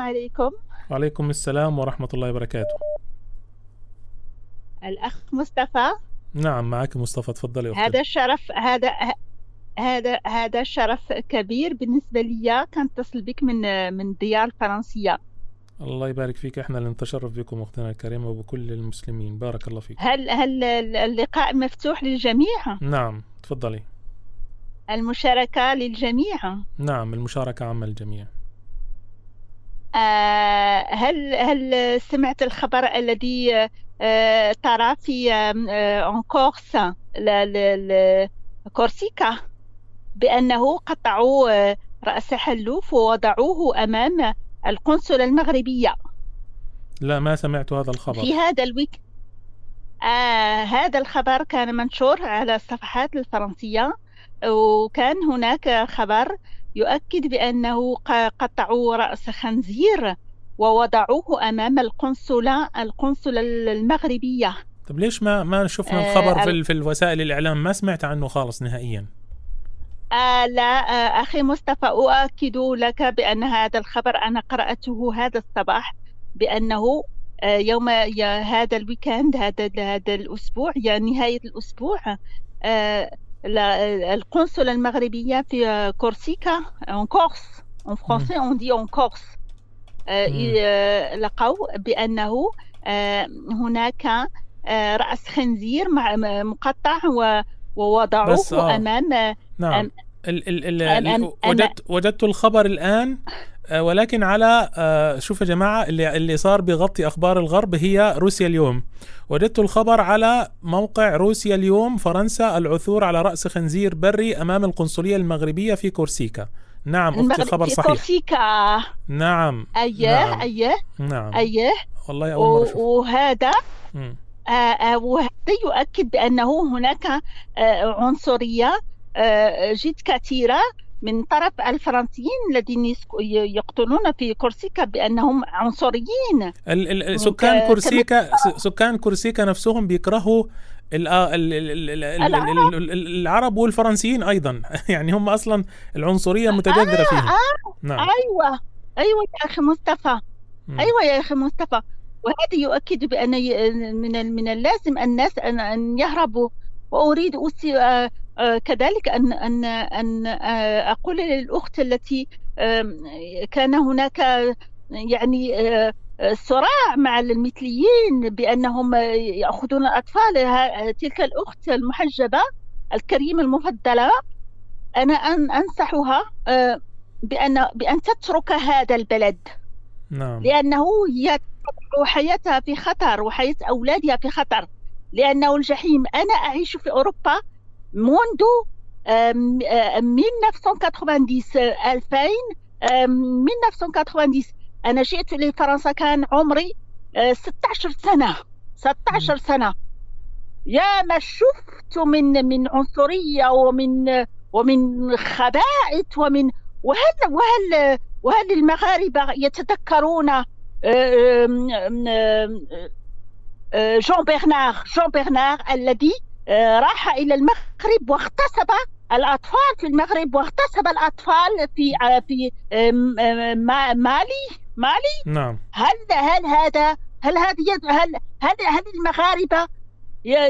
السلام عليكم. وعليكم السلام ورحمة الله وبركاته. الأخ مصطفى. نعم معك مصطفى تفضلي أختي. هذا الشرف هذا هذا هذا شرف كبير بالنسبة لي كان اتصل بك من من ديار الفرنسية الله يبارك فيك. إحنا اللي نتشرف بكم أختنا الكريمة وبكل المسلمين. بارك الله فيك. هل هل اللقاء مفتوح للجميع؟ نعم تفضلي. المشاركة للجميع. نعم المشاركة عامة للجميع. هل هل سمعت الخبر الذي آه، ترى في en Corse كورسيكا؟ بأنه قطعوا آه، رأس حلوف ووضعوه أمام القنصلة المغربية. لا ما سمعت هذا الخبر. في هذا ال week آه هذا الخبر كان منشور على الصفحات الفرنسية. وكان هناك خبر يؤكد بأنه قطعوا رأس خنزير ووضعوه أمام القنصلة القنصلة المغربية. طب ليش ما ما شفنا الخبر في, في الوسائل الإعلام؟ ما سمعت عنه خالص نهائيا. آه لا آه أخي مصطفى أؤكد لك بأن هذا الخبر أنا قرأته هذا الصباح بأنه آه يوم هذا الويكند هذا هذا الأسبوع يعني نهاية الأسبوع آه القنصلة المغربية في كورسيكا en Corse en français on dit en Corse لقوا بأنه آه، هناك آه، رأس خنزير مقطع ووضعوه آه. أمام نعم. ال ال ال وجدت وجدت الخبر الآن. ولكن على شوف يا جماعة اللي اللي صار بيغطي أخبار الغرب هي روسيا اليوم. وجدت الخبر على موقع روسيا اليوم فرنسا العثور على رأس خنزير بري أمام القنصلية المغربية في كورسيكا. نعم أختي خبر صحيح. كورسيكا. نعم أيه نعم. أيه نعم. أيه. والله أول مرة أشوف. وهذا آه آه وهذا يؤكد بأنه هناك آه عنصرية آه جد كثيرة. من طرف الفرنسيين الذين يقتلون في كورسيكا بأنهم عنصريين. سكان كورسيكا سكان كورسيكا نفسهم بيكرهوا العرب. والفرنسيين أيضا. يعني هم أصلا العنصرية متجذره فيهم. آه نعم. أيوه. أيوه يا أخي مصطفى. أيوه يا أخي مصطفى. وهذا يؤكد بأن من من اللازم الناس ان يهربوا. وأريد كذلك أن أن أن أقول للأخت التي كان هناك يعني صراع مع المثليين بأنهم يأخذون الاطفال تلك الأخت المحجبة الكريمة المفضلة أنا أن أنصحها بأن بأن تترك هذا البلد. نعم. لأنه هي حياتها في خطر وحياة أولادها في خطر. لأنه الجحيم أنا أعيش في أوروبا منذ 1990 2000 1990 أنا جئت لفرنسا كان عمري 16 سنة. 16 سنة. يا ما شفت من من عنصرية ومن ومن خبائث ومن وهل وهل وهل المغاربة يتذكرون جون بيرنار جون بيرنار الذي راح إلى المغرب واغتصب الأطفال في المغرب واغتصب الأطفال في في مالي مالي؟ نعم. هل هل هذا هل هذه هل هل هل المغاربة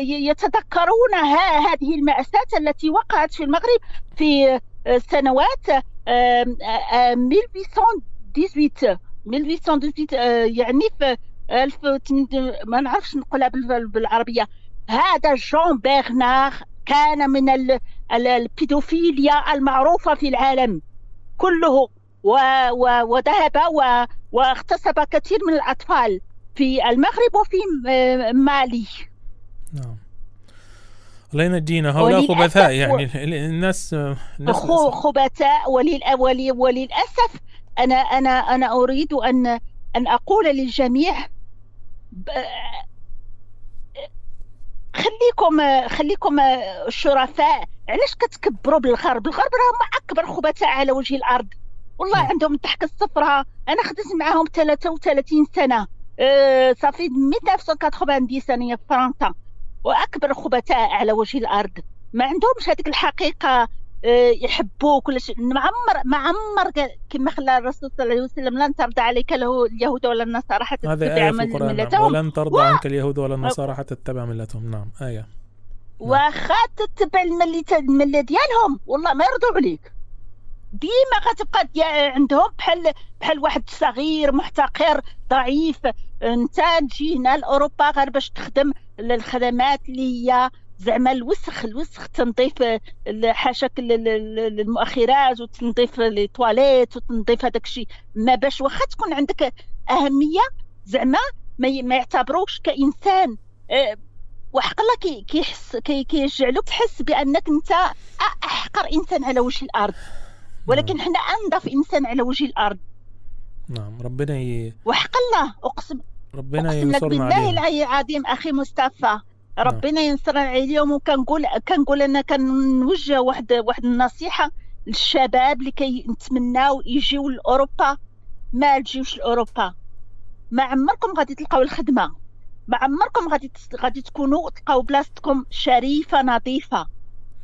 يتذكرون هذه المأساة التي وقعت في المغرب في سنوات 1818 1818 يعني في 1000 ما نعرفش نقولها بالعربية. هذا جون بيرنار كان من البيدوفيليا المعروفة في العالم كله وذهب واغتصب كثير من الأطفال في المغرب وفي مالي. نعم. الله ينجينا هؤلاء خبثاء يعني. الناس الناس خبثاء. وللأسف أنا أنا أنا أريد ان أن أقول للجميع خليكم خليكم شرفاء. علاش كتكبروا بالغرب؟ الغرب راهم اكبر خبثاء على وجه الأرض. والله م. عندهم الضحكه الصفراء أنا خدمت معاهم 33 سنة. أه صافي 1990 سنة في فرنسا. وأكبر خبثاء على وجه الأرض. ما عندهمش هذيك الحقيقة. يحبوك ولا شيء. معمر معمر كما خلى الرسول صلى الله عليه وسلم لن ترضى عليك له اليهود ولا النصارى حتى تتبع ملتهم. ولن ترضى و... عنك اليهود ولا النصارى حتى تتبع ملتهم. نعم آية. نعم. واخا تتبع الملة ديالهم. والله ما يرضوا عليك. ديما غتبقى عندهم بحال بحال واحد صغير محتقر ضعيف. انت تجي هنا لأوروبا غير باش تخدم الخدمات اللي هي زعما الوسخ الوسخ تنظيف حاشاك المؤخرات وتنظيف لي تواليت وتنظيف هذاك الشيء. ما باش واخا تكون عندك أهمية زعما ما يعتبروكش كإنسان. أه، وحق الله كيحس كيجعلوك تحس بأنك أنت أحقر إنسان على وجه الأرض. ولكن نعم. حنا أنظف إنسان على وجه الأرض. نعم ربنا ي... وحق الله اقسم ربنا ينصرنا بالله العلي العظيم أخي مصطفى. ربنا ينصرنا عليهم وكنقول كنقول أنا كنوجه واحد واحد النصيحة للشباب اللي كيتمناو يجيو لأوروبا. ما تجيوش لأوروبا. ما عمركم غادي تلقاو الخدمة. ما عمركم غادي غادي تكونوا تلقاو بلاصتكم شريفة نظيفة.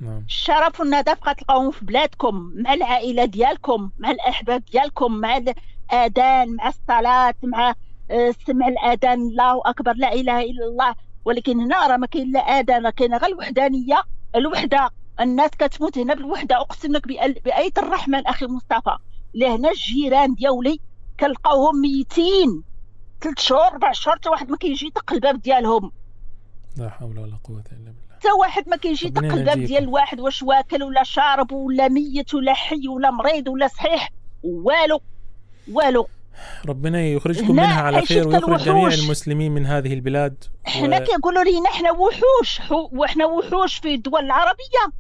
نعم. الشرف والنظافة غتلقاوهم في بلادكم مع العائلة ديالكم مع الأحباب ديالكم مع الأذان مع الصلاة مع آه، سمع الأذان. الله أكبر. لا إله إلا الله. ولكن هنا راه ما كاين لا اذان كاينة غير الوحدانية. الوحدة الناس كتموت هنا بالوحدة. أقسم لك بأية الرحمن أخي مصطفى. لهنا الجيران ديالي كنلقاوهم ميتين. ثلاث شهور أربع شهور حتى واحد ما كيجي يدق الباب ديالهم. لا حول ولا قوة إلا بالله. حتى واحد ما كيجي يدق الباب ديال الواحد واش واكل ولا شارب ولا ميت ولا حي ولا مريض ولا صحيح؟ والو والو. ربنا يخرجكم منها على خير ويخرج جميع المسلمين من هذه البلاد إحنا و... كيقولوا لينا إحنا وحوش. وإحنا وحوش في الدول العربية.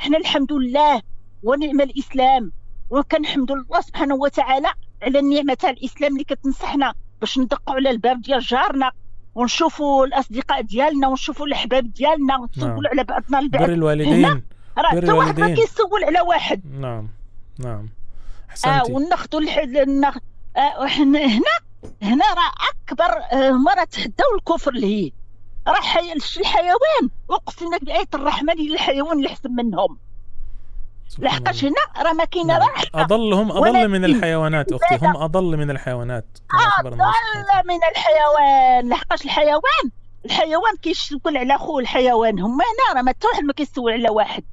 إحنا الحمد لله ونعم الإسلام. وكنحمد الله سبحانه وتعالى على النعمة تاع الإسلام اللي كتنصحنا باش ندقوا على الباب ديال جارنا ونشوفوا الأصدقاء ديالنا ونشوففوا الأحباب ديالنا ونسولوا نعم. على بعضنا البعض. بر الوالدين. راه حتى واحد ما كيسول على واحد. نعم. نعم. أحسنتي. آه وناخذوا النخ... آه هنا هنا راه أكبر آه مره تحداو الكفر اللي هي. راه حي... الحيوان لك بايه الرحمن الحيوان اللي احسن منهم. لحقاش هنا راه ما كاين نعم. رحمه اضلهم أضل من الحيوانات أختي. هم أضل من الحيوانات أضل من الحيوان. لحقاش الحيوان الحيوان كيشكل على خوه الحيوان. هما هنا راه ما حتى واحد ما كيستوي على واحد.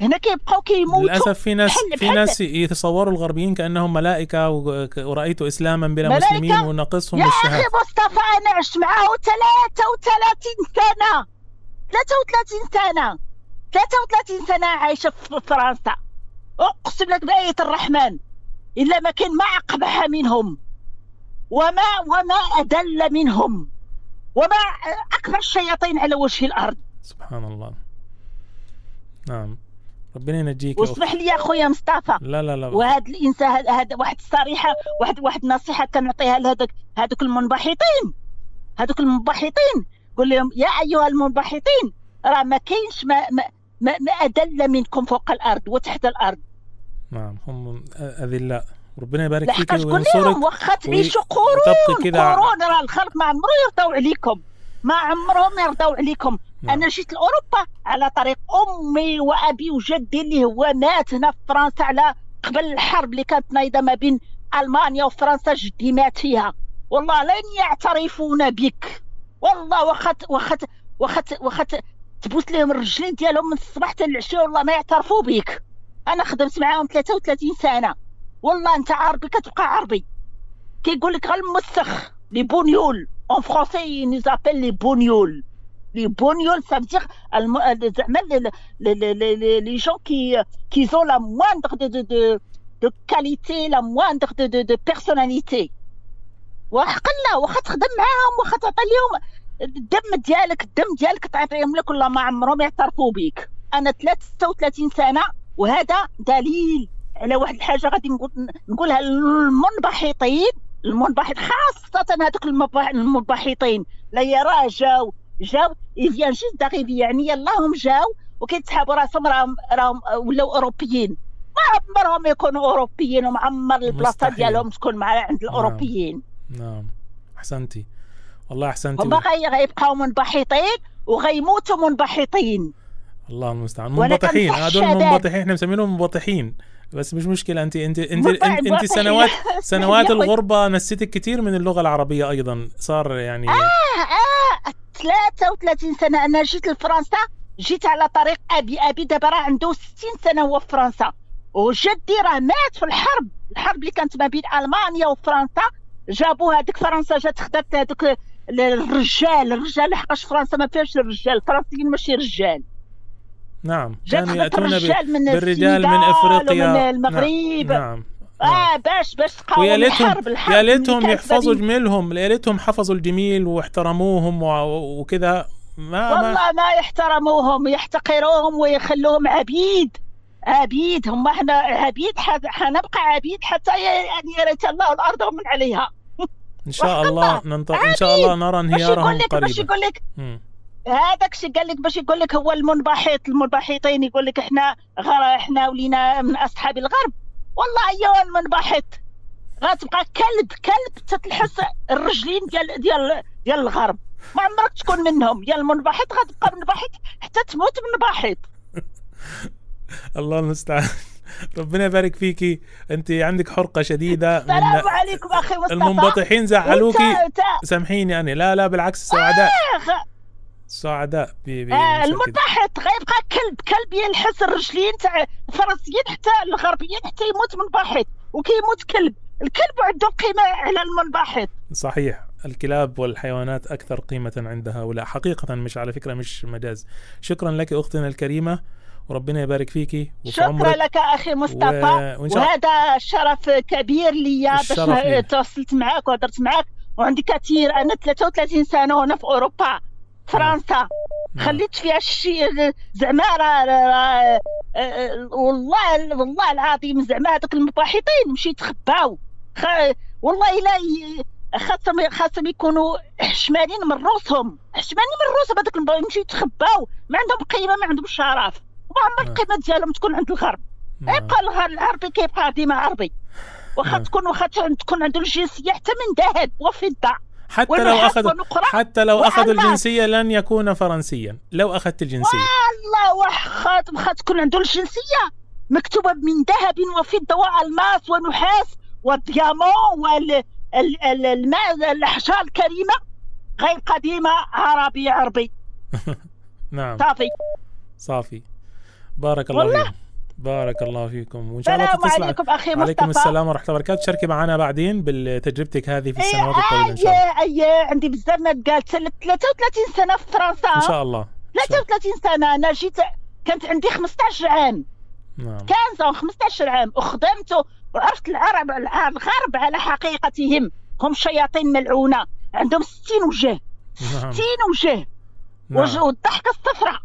هنا كيبقاو كيموتوا. للأسف في ناس بحل في ناس يتصوروا الغربيين كأنهم ملائكة ورأيت إسلاما بلا ملائكة؟ مسلمين ونقصهم يا أخي مصطفى أنا عشت معاه 33 سنة. 33 سنة. 33 سنة عايشة في فرنسا. أقسم لك بآية الرحمن إلا ما كان ما أقبح منهم وما وما أدل منهم وما أكبر الشياطين على وجه الأرض. سبحان الله. نعم. ربنا ينجيك واسمح لي يا خويا مصطفى. لا لا لا. وهذا الإنسان هذا واحد الصريحة واحد واحد النصيحة كنعطيها لهذوك هذوك المنبحطين. هذوك المنبحطين. قول لهم يا أيها المنبحطين راه ما كاينش ما, ما ما, ما أدل منكم فوق الأرض وتحت الأرض. نعم هم أذلاء ربنا يبارك فيك وينصرك. واخا تعيشوا قرون قرون راه الخلق ما عمرو يرضوا عليكم. ما عمرهم يرضوا عليكم. نعم. أنا جيت لأوروبا على طريق أمي وأبي وجدي اللي هو مات هنا في فرنسا على قبل الحرب اللي كانت نايضة ما بين ألمانيا وفرنسا جدي مات فيها والله لن يعترفون بك. والله وخت وخت وخت وخت تبوس لهم الرجلين ديالهم من الصباح حتى العشاء والله ما يعترفوا بك. أنا خدمت معاهم 33 سنة. والله أنت عربي كتبقى عربي. كيقول لك غير المسخ Français nous appellent les bougnoules les bougnoules ça veut dire زعما les gens qui qui n'ont la moindre de de de de qualité la moindre de de de personnalité وحق الله واخا تخدم معاهم واخا تعطي لهم الدم ديالك الدم ديالك تعطيهم لك ولا ما عمرهم يعترفوا بك أنا 33 سنة وهذا دليل على واحد الحاجة غادي نقول نقولها للمنبحطين. المنبحط خاصة هذوك المنبحطين. لا يرى جاو جاو يفيان جوست داريفي يعني يلاهم جاو وكيتسحبوا راسهم راهم راهم ولاو أوروبيين. ما عمرهم يكونوا أوروبيين ومعمر البلاصة ديالهم تكون مع عند الأوروبيين. نعم, نعم. أحسنتي. والله أحسنتي. هما غيبقاو منبحطين وغيموتوا منبحطين. الله المستعان. منبطحين. هذول منبطحين إحنا مسمينهم منبطحين. بس مش مشكلة انت انت انت انت, انت سنوات سنوات الغربة نسيتك كثير من اللغة العربية أيضا. صار يعني آه آه 33 سنة. أنا جيت لفرنسا جيت على طريق أبي. أبي دابا راه عنده 60 سنة هو في فرنسا. وجدي راه مات في الحرب. الحرب اللي كانت ما بين ألمانيا وفرنسا. جابوا هذيك فرنسا جات خدات هذوك الرجال. الرجال لحقاش فرنسا ما فيهاش الرجال. الفرنسيين ماشي رجال. نعم. كانوا يأتون من بالرجال من أفريقيا. من المغرب. نعم. نعم. آه باش باش تقاوم الحرب الحرب يا ليتهم يحفظوا جميلهم. يا ليتهم حفظوا الجميل واحترموهم وكذا. ما والله ما, يحترموهم يحتقروهم ويخلوهم عبيد. عبيد. هم إحنا عبيد حنبقى عبيد حتى يعني يرث الله الأرض ومن عليها. إن شاء الله ننطق إن شاء الله نرى انهيارهم قريبا باش يقول لك هذاك الشيء قال لك باش يقول لك هو المنبحط المنبحطين يقول لك إحنا غير إحنا ولينا من أصحاب الغرب. والله ايوا المنبحط. غتبقى كلب كلب تتلحس الرجلين ديال ديال ديال الغرب. ما عمرك تكون منهم. يا المنبحط غتبقى منبحط حتى تموت منبحط. الله المستعان. ربنا يبارك فيكي أنت عندك حرقة شديدة السلام عليكم أخي مصطفى. المنبطحين زعلوكي سامحيني أنا. لا لا بالعكس سعداء. آه سعداء آه المنبحط غيبقى كلب. كلب يلحس الرجلين تاع الفرنسيين حتى الغربيين حتى يموت منبحط وكيموت كلب. الكلب عنده قيمة على المنبحط صحيح الكلاب والحيوانات أكثر قيمة عند هؤلاء. حقيقة مش على فكرة مش مجاز. شكرا لك أختنا الكريمة وربنا يبارك فيكي وفي شكرا لك أخي مصطفى. و... وهذا شرف كبير لي باش تواصلت معك وهضرت معك وعندي كثير أنا 33 سنة وأنا في أوروبا. فرنسا. نعم. خليت فيها الشيء زعما راه والله والله العظيم زعما هذوك المباحثين مشيت خباو خ... والله إلا خاصهم خاصهم يكونوا حشمانين من روسهم حشمانين من روسهم هذوك يمشيو يتخباو ما عندهم قيمة ما عندهم شرف. وما عمر. القيمة ديالهم تكون عند الغرب. يبقى العربي كيبقى ديما عربي. واخا نعم. تكون واخا تكون عنده الجنسية حتى من ذهب. وفضه حتى لو اخذ حتى لو أخذ الجنسية لن يكون فرنسيا. لو أخذت الجنسية. والله واخا تكون عنده الجنسية. مكتوبة من ذهب وفضه والماس ونحاس والديامون وال الماء الأحجار الكريمة. غير قديمة عربي عربي. نعم. صافي. صافي. بارك الله فيك. بارك الله فيكم. وإن شاء الله تتصل عليكم أخي مصطفى. عليكم السلام ورحمة الله وبركاته. تشاركي معنا بعدين بتجربتك هذه في السنوات إيه الطويلة إن شاء الله. اي اي عندي بزاف ما قالت. 33 سنة في فرنسا. إن شاء الله. 33 سنة. أنا جيت كانت عندي 15 عام. نعم. كان 15 عام. وخدمت وعرفت العرب الغرب على حقيقتهم. هم شياطين ملعونة. عندهم 60 وجه. 60 نعم. وجه. نعم. والضحكة الصفراء.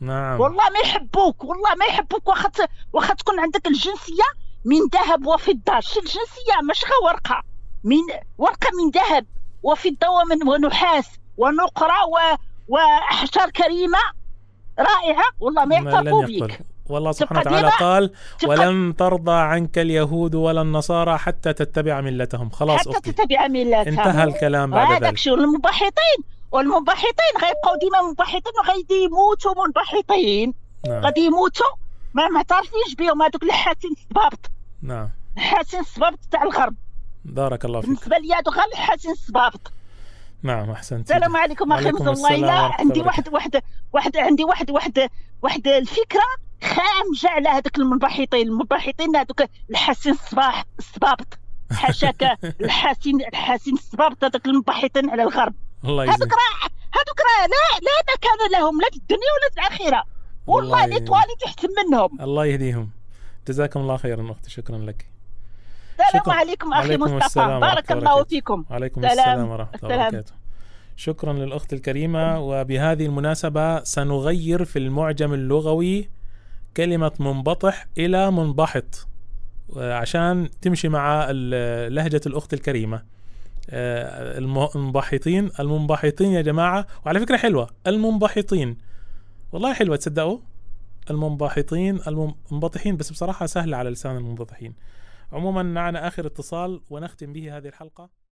نعم. والله ما يحبوك والله ما يحبوك. واخا واخا تكون عندك الجنسية من ذهب وفضه شي الجنسية ماشي غير ورقة. من ورقة من ذهب وفضه ومن ونحاس ونقرة و... وأحجار كريمة رائعة. والله ما يعترفوا بك والله سبحانه وتعالى قال ولن ترضى عنك اليهود ولا النصارى حتى تتبع ملتهم. خلاص حتى أختي. تتبع ملتهم. انتهى الكلام بعد ذلك. هذاك شو المنبحطين والمنبحطين غيبقاو ديما منبحطين وغادي يموتوا منبحطين نعم. غادي يموتوا ما تعرفينش بهم. هذوك الحاسين الصبابط. نعم. الحاسين الصبابط تاع الغرب. بارك الله فيك. بالنسبة لي هذوك غير الحاسين الصبابط. نعم احسنت السلام عليكم أخي الله. لا عندي واحد واحد واحد عندي واحد واحد واحد الفكرة خامجة على هذوك المنبحطين المنبحطين هذوك الحاسين الصباح الصبابط. حاشاك الحاسين الحاسين الصبابط هذوك المنبحطين على الغرب. الله يجزيك هذوك راه هذوك راه لا لا مكان لهم لا في الدنيا ولا في الاخره والله لي تواليت احسن منهم. الله يهديهم. جزاكم الله خيرا أختي شكرا لك. السلام عليكم أخي مصطفى. بارك الله فيكم. وعليكم السلام ورحمة الله وبركاته. شكرا للأخت الكريمة وبهذه المناسبة سنغير في المعجم اللغوي كلمة منبطح إلى منبحط عشان تمشي مع لهجة الأخت الكريمة. آه، المنبحطين. المنبحطين يا جماعة وعلى فكرة حلوة. المنبحطين. والله حلوة تصدقوا؟ المنبحطين المنبطحين بس بصراحة سهلة على لسان المنبطحين. عموما معنا آخر اتصال ونختم به هذه الحلقة.